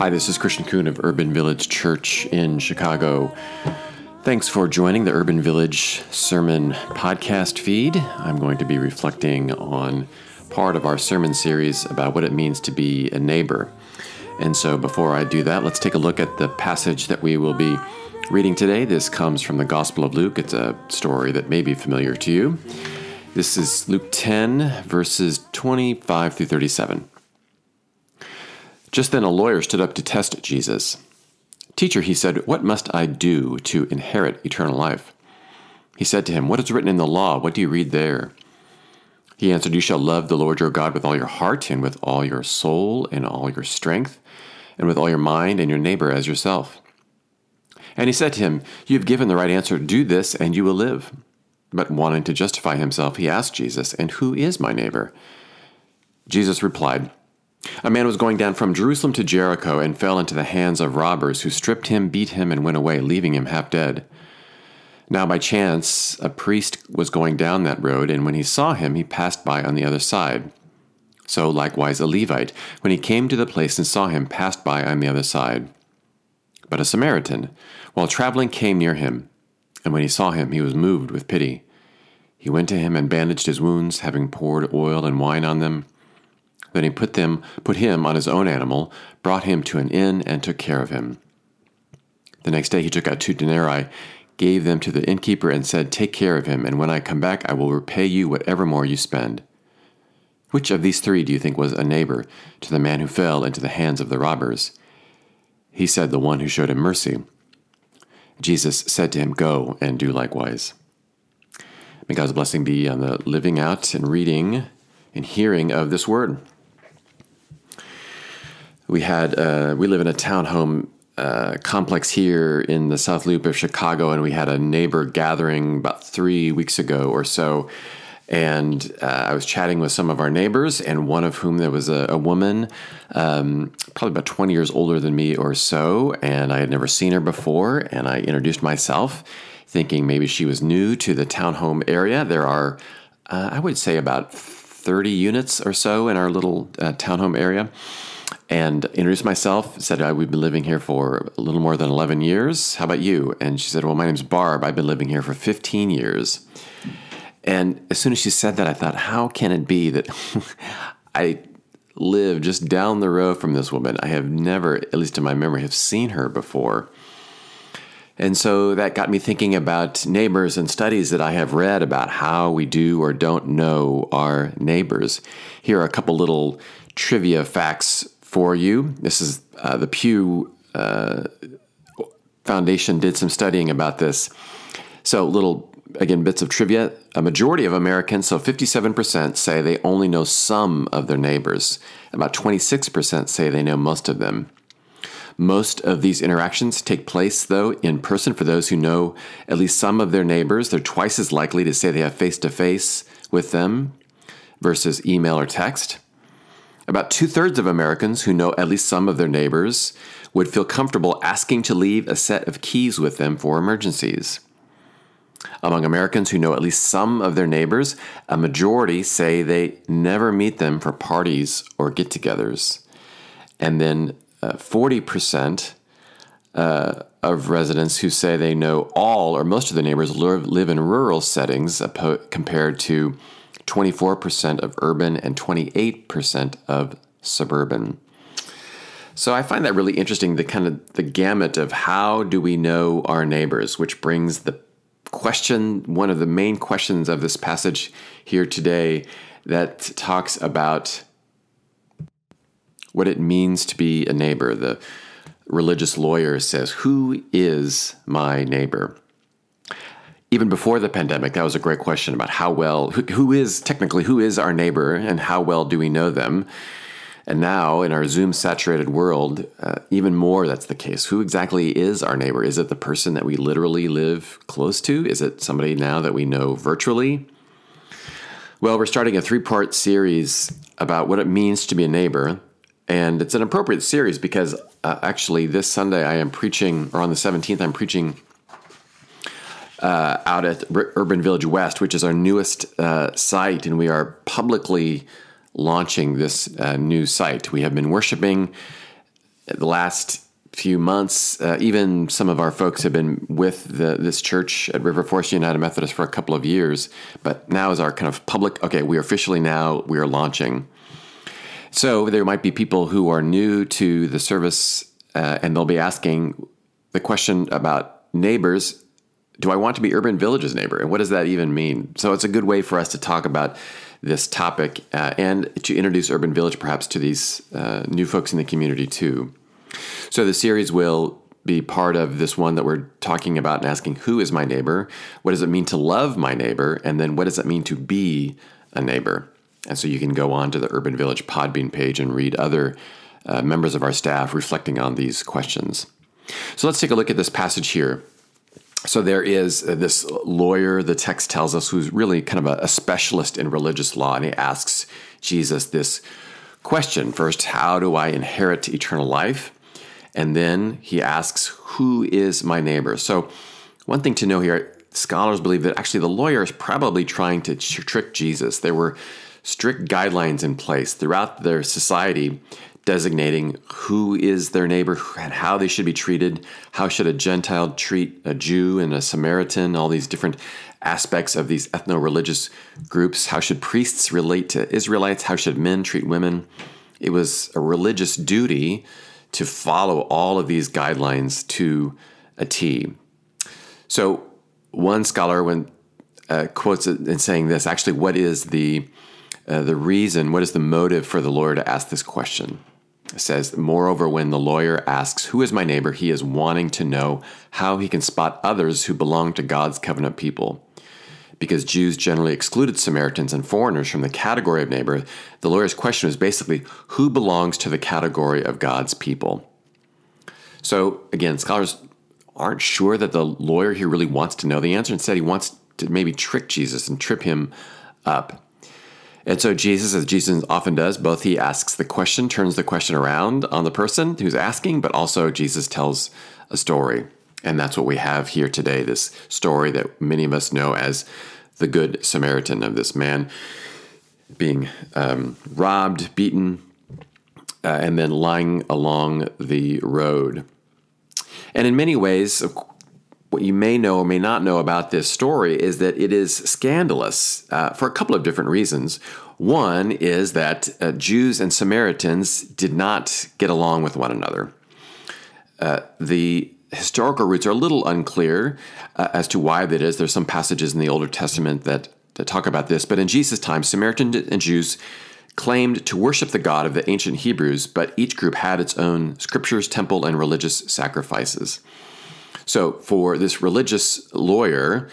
Hi, this is Christian Coon of Urban Village Church in Chicago. Thanks for joining the Urban Village Sermon podcast feed. I'm going to be reflecting on part of our sermon series about what it means to be a neighbor. And so, before I do that, let's take a look at the passage that we will be reading today. This comes from the Gospel of Luke. It's a story that may be familiar to you. This is Luke 10, verses 25 through 37. Just then a lawyer stood up to test Jesus. Teacher, he said, What must I do to inherit eternal life? He said to him, What is written in the law? What do you read there? He answered, You shall love the Lord your God with all your heart, and with all your soul, and all your strength, and with all your mind, and your neighbor as yourself. And he said to him, You have given the right answer. Do this, and you will live. But wanting to justify himself, he asked Jesus, And who is my neighbor? Jesus replied, a man was going down from Jerusalem to Jericho and fell into the hands of robbers who stripped him, beat him, and went away, leaving him half dead. Now, by chance, a priest was going down that road, and when he saw him, he passed by on the other side. So, likewise, a Levite, when he came to the place and saw him, passed by on the other side. But a Samaritan, while traveling, came near him, and when he saw him, he was moved with pity. He went to him and bandaged his wounds, having poured oil and wine on them. Then he put them put him on his own animal, brought him to an inn, and took care of him. The next day he took out two denarii, gave them to the innkeeper, and said, Take care of him, and when I come back I will repay you whatever more you spend. Which of these three do you think was a neighbor to the man who fell into the hands of the robbers? He said, The one who showed him mercy. Jesus said to him, Go and do likewise. May God's blessing be on the living out and reading and hearing of this word we had uh, we live in a townhome uh, complex here in the South Loop of Chicago, and we had a neighbor gathering about three weeks ago or so. And uh, I was chatting with some of our neighbors, and one of whom there was a, a woman, um, probably about 20 years older than me or so, and I had never seen her before. And I introduced myself, thinking maybe she was new to the townhome area. There are, uh, I would say, about 30 units or so in our little uh, townhome area and introduced myself. Said uh, we've been living here for a little more than eleven years. How about you? And she said, "Well, my name's Barb. I've been living here for fifteen years." And as soon as she said that, I thought, how can it be that I live just down the road from this woman? I have never, at least in my memory, have seen her before. And so that got me thinking about neighbors and studies that I have read about how we do or don't know our neighbors. Here are a couple little trivia facts for you. This is uh, the Pew uh, Foundation did some studying about this. So, little, again, bits of trivia. A majority of Americans, so 57%, say they only know some of their neighbors. About 26% say they know most of them. Most of these interactions take place, though, in person for those who know at least some of their neighbors. They're twice as likely to say they have face to face with them versus email or text. About two thirds of Americans who know at least some of their neighbors would feel comfortable asking to leave a set of keys with them for emergencies. Among Americans who know at least some of their neighbors, a majority say they never meet them for parties or get togethers. And then uh, 40% uh, of residents who say they know all or most of their neighbors live, live in rural settings compared to 24% of urban, and 28% of suburban. So I find that really interesting the kind of the gamut of how do we know our neighbors, which brings the question, one of the main questions of this passage here today that talks about what it means to be a neighbor. The religious lawyer says, Who is my neighbor? Even before the pandemic, that was a great question about how well, who, who is technically, who is our neighbor and how well do we know them? And now, in our Zoom saturated world, uh, even more that's the case. Who exactly is our neighbor? Is it the person that we literally live close to? Is it somebody now that we know virtually? Well, we're starting a three part series about what it means to be a neighbor. And it's an appropriate series because uh, actually, this Sunday I am preaching, or on the 17th, I'm preaching uh, out at Urban Village West, which is our newest uh, site, and we are publicly launching this uh, new site. We have been worshiping the last few months, uh, even some of our folks have been with the, this church at River Forest United Methodist for a couple of years, but now is our kind of public. Okay, we are officially now we are launching. So there might be people who are new to the service, uh, and they'll be asking the question about neighbors. Do I want to be Urban Village's neighbor, and what does that even mean? So it's a good way for us to talk about this topic uh, and to introduce Urban Village perhaps to these uh, new folks in the community too. So the series will be part of this one that we're talking about and asking who is my neighbor? What does it mean to love my neighbor? And then what does it mean to be a neighbor? And so you can go on to the Urban Village Podbean page and read other uh, members of our staff reflecting on these questions. So let's take a look at this passage here. So there is uh, this lawyer, the text tells us, who's really kind of a, a specialist in religious law, and he asks Jesus this question First, how do I inherit eternal life? And then he asks, Who is my neighbor? So, one thing to know here scholars believe that actually the lawyer is probably trying to trick Jesus. There were strict guidelines in place throughout their society designating who is their neighbor and how they should be treated. How should a Gentile treat a Jew and a Samaritan? All these different aspects of these ethno religious groups. How should priests relate to Israelites? How should men treat women? It was a religious duty to follow all of these guidelines to a T. So, one scholar, when uh, quotes it in saying this, actually, what is the uh, the reason? What is the motive for the lawyer to ask this question? Says, moreover, when the lawyer asks, Who is my neighbor? he is wanting to know how he can spot others who belong to God's covenant people because Jews generally excluded Samaritans and foreigners from the category of neighbor, the lawyer's question was basically who belongs to the category of God's people? So, again, scholars aren't sure that the lawyer here really wants to know the answer. Instead, he wants to maybe trick Jesus and trip him up. And so, Jesus, as Jesus often does, both he asks the question, turns the question around on the person who's asking, but also Jesus tells a story. And that's what we have here today this story that many of us know as the Good Samaritan of this man being um, robbed, beaten, uh, and then lying along the road. And in many ways, what you may know or may not know about this story is that it is scandalous uh, for a couple of different reasons. One is that uh, Jews and Samaritans did not get along with one another. Uh, the historical roots are a little unclear uh, as to why that is. There's some passages in the Older Testament that, that talk about this, but in Jesus' time, Samaritans and Jews claimed to worship the God of the ancient Hebrews, but each group had its own scriptures, temple, and religious sacrifices. So, for this religious lawyer,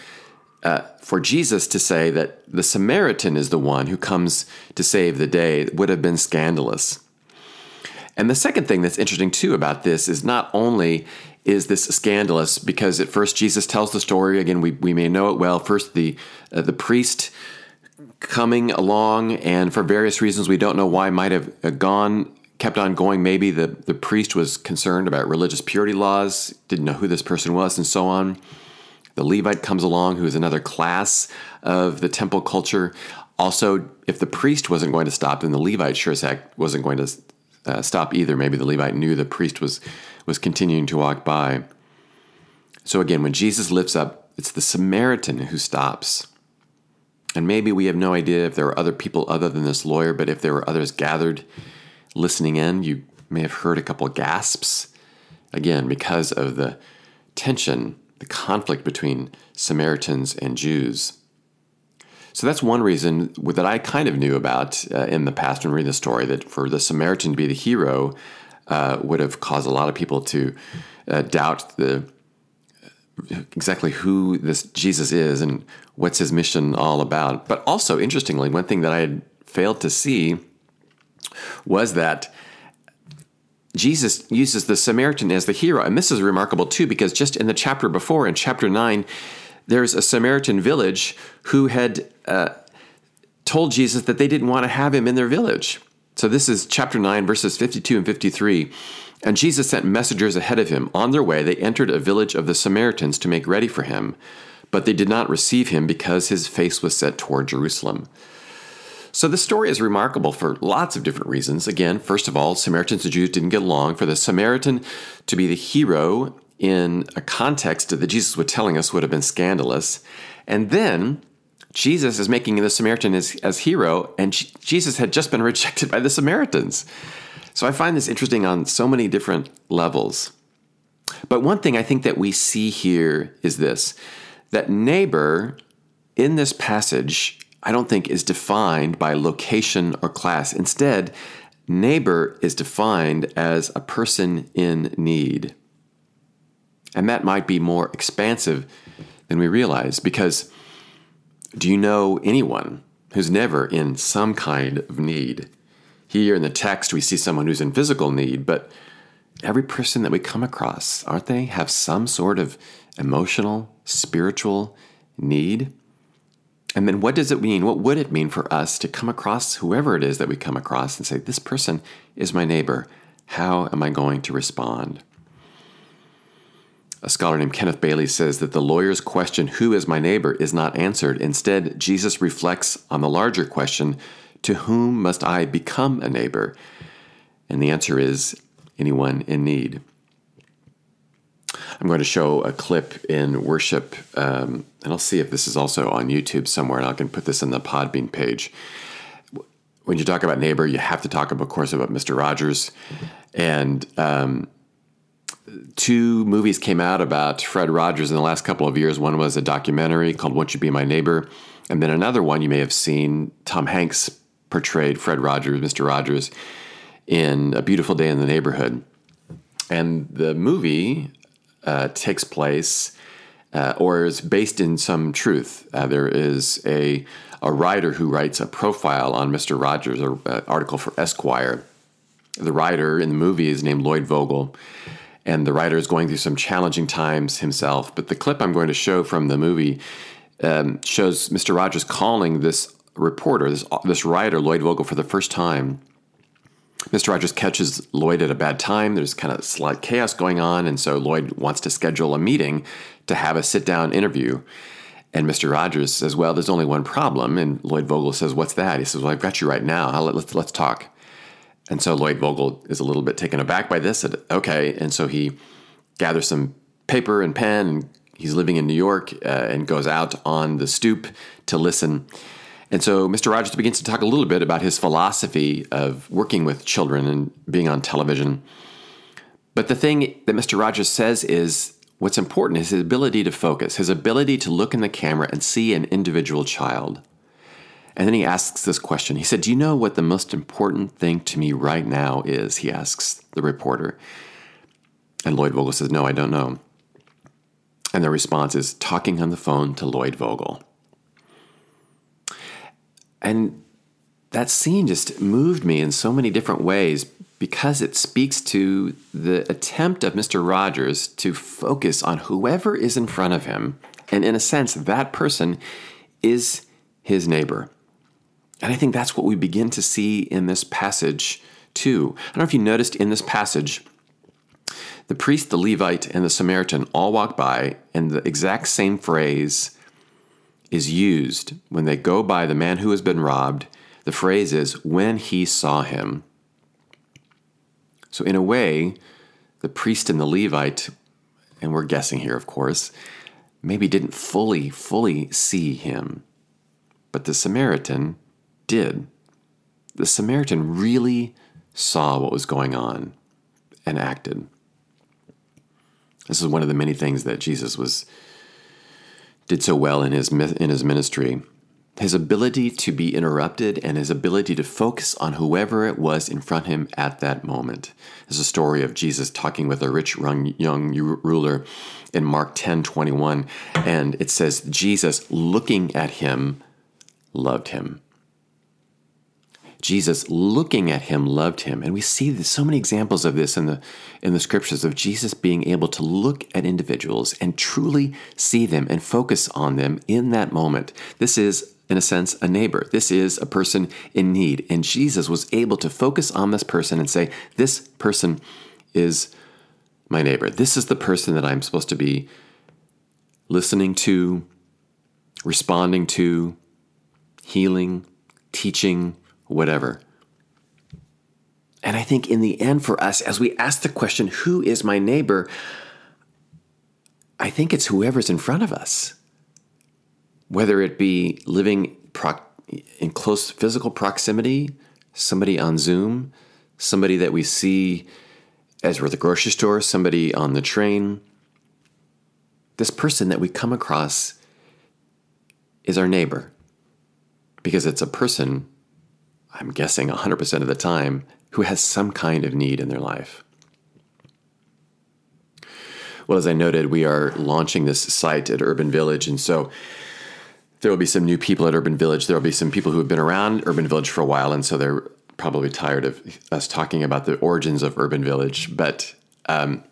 uh, for Jesus to say that the Samaritan is the one who comes to save the day would have been scandalous. And the second thing that's interesting too about this is not only is this scandalous because at first Jesus tells the story again we, we may know it well first the uh, the priest coming along and for various reasons we don't know why might have gone kept on going maybe the the priest was concerned about religious purity laws didn't know who this person was and so on the Levite comes along who is another class of the temple culture also if the priest wasn't going to stop then the Levite sure as heck wasn't going to uh, stop either maybe the Levite knew the priest was was continuing to walk by. So again, when Jesus lifts up, it's the Samaritan who stops. And maybe we have no idea if there were other people other than this lawyer, but if there were others gathered listening in, you may have heard a couple gasps. Again, because of the tension, the conflict between Samaritans and Jews. So that's one reason that I kind of knew about uh, in the past when reading the story that for the Samaritan to be the hero uh, would have caused a lot of people to uh, doubt the exactly who this Jesus is and what's his mission all about. But also, interestingly, one thing that I had failed to see was that Jesus uses the Samaritan as the hero. And this is remarkable too, because just in the chapter before, in chapter 9, there's a Samaritan village who had uh, told Jesus that they didn't want to have him in their village. So this is chapter 9, verses 52 and 53. And Jesus sent messengers ahead of him. On their way, they entered a village of the Samaritans to make ready for him, but they did not receive him because his face was set toward Jerusalem. So the story is remarkable for lots of different reasons. Again, first of all, Samaritans and Jews didn't get along. For the Samaritan to be the hero in a context that Jesus was telling us would have been scandalous. And then Jesus is making the Samaritan as, as hero, and Jesus had just been rejected by the Samaritans. So I find this interesting on so many different levels. But one thing I think that we see here is this that neighbor in this passage, I don't think is defined by location or class. Instead, neighbor is defined as a person in need. And that might be more expansive than we realize because do you know anyone who's never in some kind of need? Here in the text, we see someone who's in physical need, but every person that we come across, aren't they, have some sort of emotional, spiritual need? And then what does it mean? What would it mean for us to come across whoever it is that we come across and say, This person is my neighbor? How am I going to respond? A scholar named Kenneth Bailey says that the lawyer's question, Who is my neighbor, is not answered. Instead, Jesus reflects on the larger question, To whom must I become a neighbor? And the answer is anyone in need. I'm going to show a clip in worship, um, and I'll see if this is also on YouTube somewhere, and I can put this in the Podbean page. When you talk about neighbor, you have to talk, of course, about Mr. Rogers. And um, two movies came out about Fred Rogers in the last couple of years. One was a documentary called Won't You Be My Neighbor? And then another one you may have seen, Tom Hanks portrayed Fred Rogers, Mr. Rogers, in A Beautiful Day in the Neighborhood. And the movie uh, takes place uh, or is based in some truth. Uh, there is a, a writer who writes a profile on Mr. Rogers, an article for Esquire. The writer in the movie is named Lloyd Vogel and the writer is going through some challenging times himself. But the clip I'm going to show from the movie um, shows Mr. Rogers calling this reporter, this this writer, Lloyd Vogel, for the first time. Mr. Rogers catches Lloyd at a bad time. There's kind of slight chaos going on, and so Lloyd wants to schedule a meeting to have a sit down interview. And Mr. Rogers says, "Well, there's only one problem." And Lloyd Vogel says, "What's that?" He says, "Well, I've got you right now. Let's let's talk." And so Lloyd Vogel is a little bit taken aback by this. Said, okay. And so he gathers some paper and pen, and he's living in New York uh, and goes out on the stoop to listen. And so Mr. Rogers begins to talk a little bit about his philosophy of working with children and being on television. But the thing that Mr. Rogers says is what's important is his ability to focus, his ability to look in the camera and see an individual child. And then he asks this question. He said, Do you know what the most important thing to me right now is? He asks the reporter. And Lloyd Vogel says, No, I don't know. And the response is talking on the phone to Lloyd Vogel. And that scene just moved me in so many different ways because it speaks to the attempt of Mr. Rogers to focus on whoever is in front of him. And in a sense, that person is his neighbor. And I think that's what we begin to see in this passage too. I don't know if you noticed in this passage, the priest, the Levite, and the Samaritan all walk by, and the exact same phrase is used when they go by the man who has been robbed. The phrase is, when he saw him. So, in a way, the priest and the Levite, and we're guessing here, of course, maybe didn't fully, fully see him. But the Samaritan did. The Samaritan really saw what was going on and acted. This is one of the many things that Jesus was did so well in his in his ministry. His ability to be interrupted and his ability to focus on whoever it was in front of him at that moment. There's a story of Jesus talking with a rich young ruler in Mark 10 21, and it says, Jesus looking at him loved him. Jesus looking at him loved him. And we see this, so many examples of this in the in the scriptures of Jesus being able to look at individuals and truly see them and focus on them in that moment. This is in a sense a neighbor. This is a person in need. And Jesus was able to focus on this person and say, this person is my neighbor. This is the person that I'm supposed to be listening to, responding to, healing, teaching, whatever. And I think in the end, for us, as we ask the question, who is my neighbor? I think it's whoever's in front of us. Whether it be living in close physical proximity, somebody on Zoom, somebody that we see as we're at the grocery store, somebody on the train. This person that we come across is our neighbor because it's a person, I'm guessing 100% of the time, who has some kind of need in their life. Well, as I noted, we are launching this site at Urban Village, and so there will be some new people at Urban Village. There will be some people who have been around Urban Village for a while, and so they're probably tired of us talking about the origins of Urban Village. But um,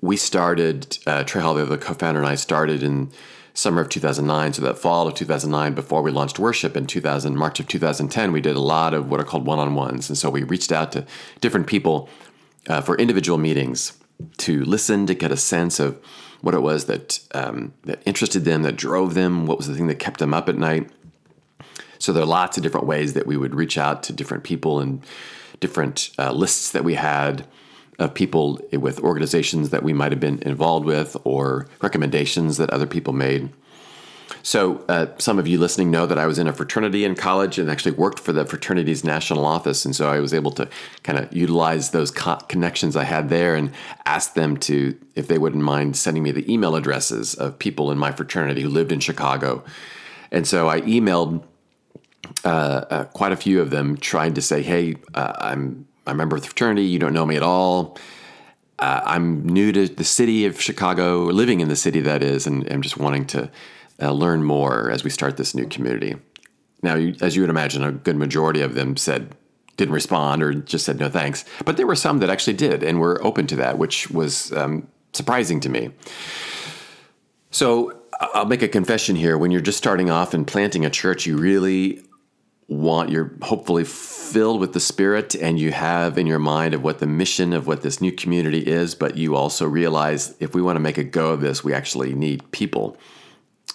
we started, uh, Trey Holliday, the co founder, and I started in summer of 2009. So that fall of 2009, before we launched worship in 2000, March of 2010, we did a lot of what are called one on ones. And so we reached out to different people uh, for individual meetings to listen, to get a sense of what it was that um, that interested them, that drove them, what was the thing that kept them up at night. So there are lots of different ways that we would reach out to different people and different uh, lists that we had of people with organizations that we might have been involved with or recommendations that other people made. So, uh, some of you listening know that I was in a fraternity in college and actually worked for the fraternity's national office. And so I was able to kind of utilize those co- connections I had there and ask them to, if they wouldn't mind sending me the email addresses of people in my fraternity who lived in Chicago. And so I emailed uh, uh, quite a few of them trying to say, hey, uh, I'm a member of the fraternity. You don't know me at all. Uh, I'm new to the city of Chicago, living in the city that is, and I'm just wanting to uh, learn more as we start this new community. Now, you, as you would imagine, a good majority of them said, didn't respond or just said no thanks. But there were some that actually did and were open to that, which was um, surprising to me. So I'll make a confession here. When you're just starting off and planting a church, you really want you're hopefully filled with the spirit and you have in your mind of what the mission of what this new community is but you also realize if we want to make a go of this we actually need people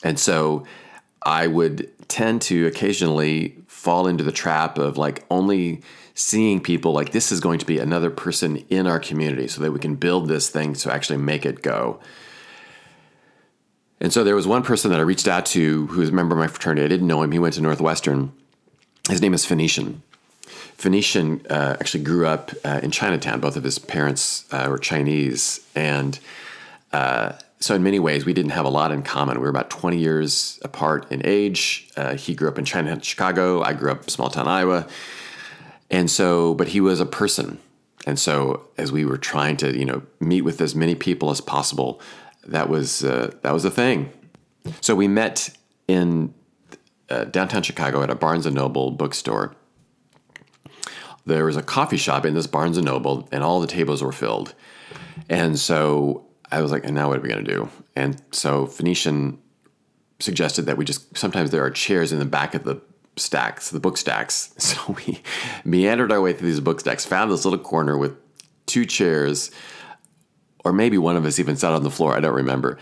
and so i would tend to occasionally fall into the trap of like only seeing people like this is going to be another person in our community so that we can build this thing to actually make it go and so there was one person that I reached out to who was a member of my fraternity. I didn't know him. He went to Northwestern his name is Phoenician. Phoenician uh, actually grew up uh, in Chinatown. Both of his parents uh, were Chinese. And uh, so, in many ways, we didn't have a lot in common. We were about 20 years apart in age. Uh, he grew up in Chinatown, Chicago. I grew up in small town Iowa. And so, but he was a person. And so, as we were trying to, you know, meet with as many people as possible, that was uh, that was a thing. So we met in uh, downtown Chicago at a Barnes and Noble bookstore. There was a coffee shop in this Barnes and Noble, and all the tables were filled. And so I was like, and now what are we going to do? And so Phoenician suggested that we just sometimes there are chairs in the back of the stacks, the book stacks. So we meandered our way through these book stacks, found this little corner with two chairs, or maybe one of us even sat on the floor. I don't remember.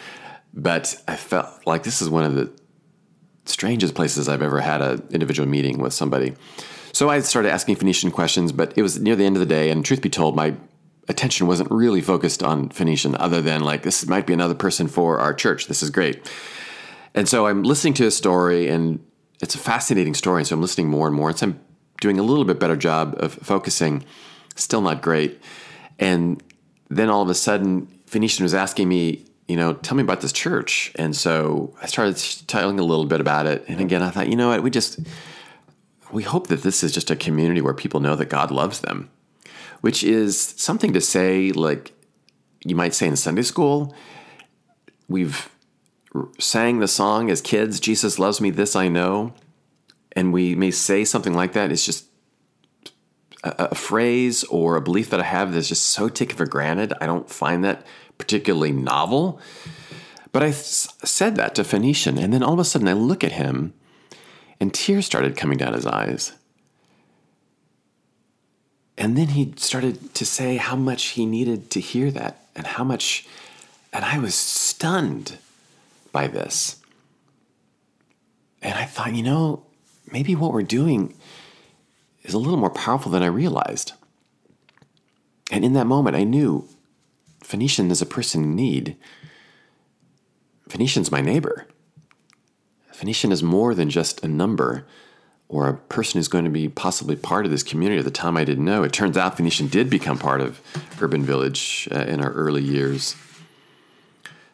But I felt like this is one of the strangest places I've ever had an individual meeting with somebody. So I started asking Phoenician questions, but it was near the end of the day, and truth be told, my attention wasn't really focused on Phoenician, other than like this might be another person for our church. This is great. And so I'm listening to his story, and it's a fascinating story. And so I'm listening more and more. And so I'm doing a little bit better job of focusing. Still not great. And then all of a sudden, Phoenician was asking me, you know, tell me about this church. And so I started telling a little bit about it. And again, I thought, you know what, we just, we hope that this is just a community where people know that God loves them, which is something to say, like you might say in Sunday school. We've sang the song as kids, Jesus loves me, this I know. And we may say something like that. It's just a, a phrase or a belief that I have that's just so taken for granted. I don't find that particularly novel. But I said that to Phoenician, and then all of a sudden I look at him, and tears started coming down his eyes. And then he started to say how much he needed to hear that, and how much, and I was stunned by this. And I thought, you know, maybe what we're doing is a little more powerful than I realized. And in that moment, I knew Phoenician is a person in need. Phoenician's my neighbor. Phoenician is more than just a number or a person who's going to be possibly part of this community at the time I didn't know. It turns out Phoenician did become part of Urban Village uh, in our early years.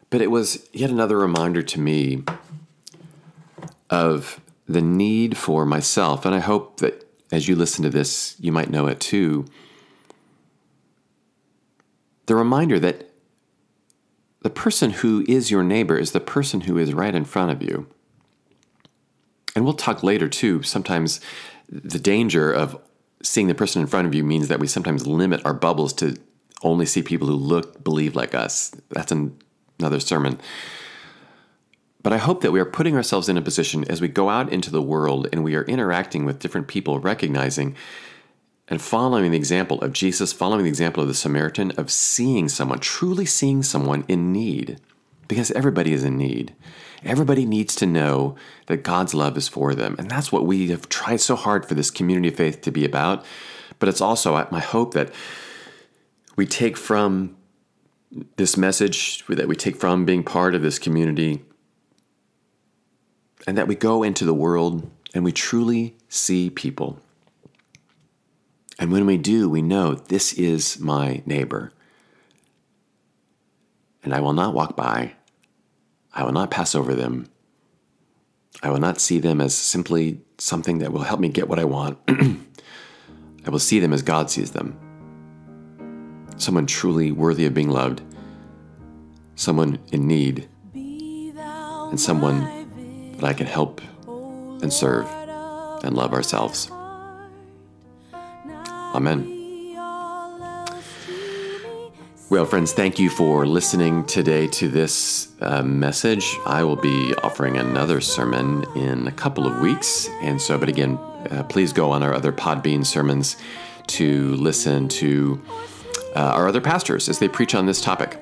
But it was yet another reminder to me of the need for myself, and I hope that as you listen to this, you might know it too. The reminder that the person who is your neighbor is the person who is right in front of you. And we'll talk later too. Sometimes the danger of seeing the person in front of you means that we sometimes limit our bubbles to only see people who look, believe like us. That's an, another sermon. But I hope that we are putting ourselves in a position as we go out into the world and we are interacting with different people, recognizing and following the example of Jesus, following the example of the Samaritan, of seeing someone, truly seeing someone in need. Because everybody is in need. Everybody needs to know that God's love is for them. And that's what we have tried so hard for this community of faith to be about. But it's also my hope that we take from this message, that we take from being part of this community, and that we go into the world and we truly see people. And when we do, we know this is my neighbor. And I will not walk by I will not pass over them. I will not see them as simply something that will help me get what I want. I will see them as God sees them. Someone truly worthy of being loved, someone in need, and someone that I can help and serve and love ourselves. Amen. Well, friends, thank you for listening today to this uh, message. I will be offering another sermon in a couple of weeks. And so, but again, uh, please go on our other Podbean sermons to listen to uh, our other pastors as they preach on this topic.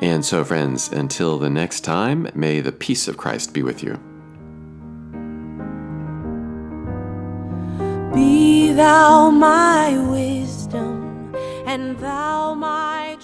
And so, friends, until the next time, may the peace of Christ be with you. Be thou my wisdom, and thou my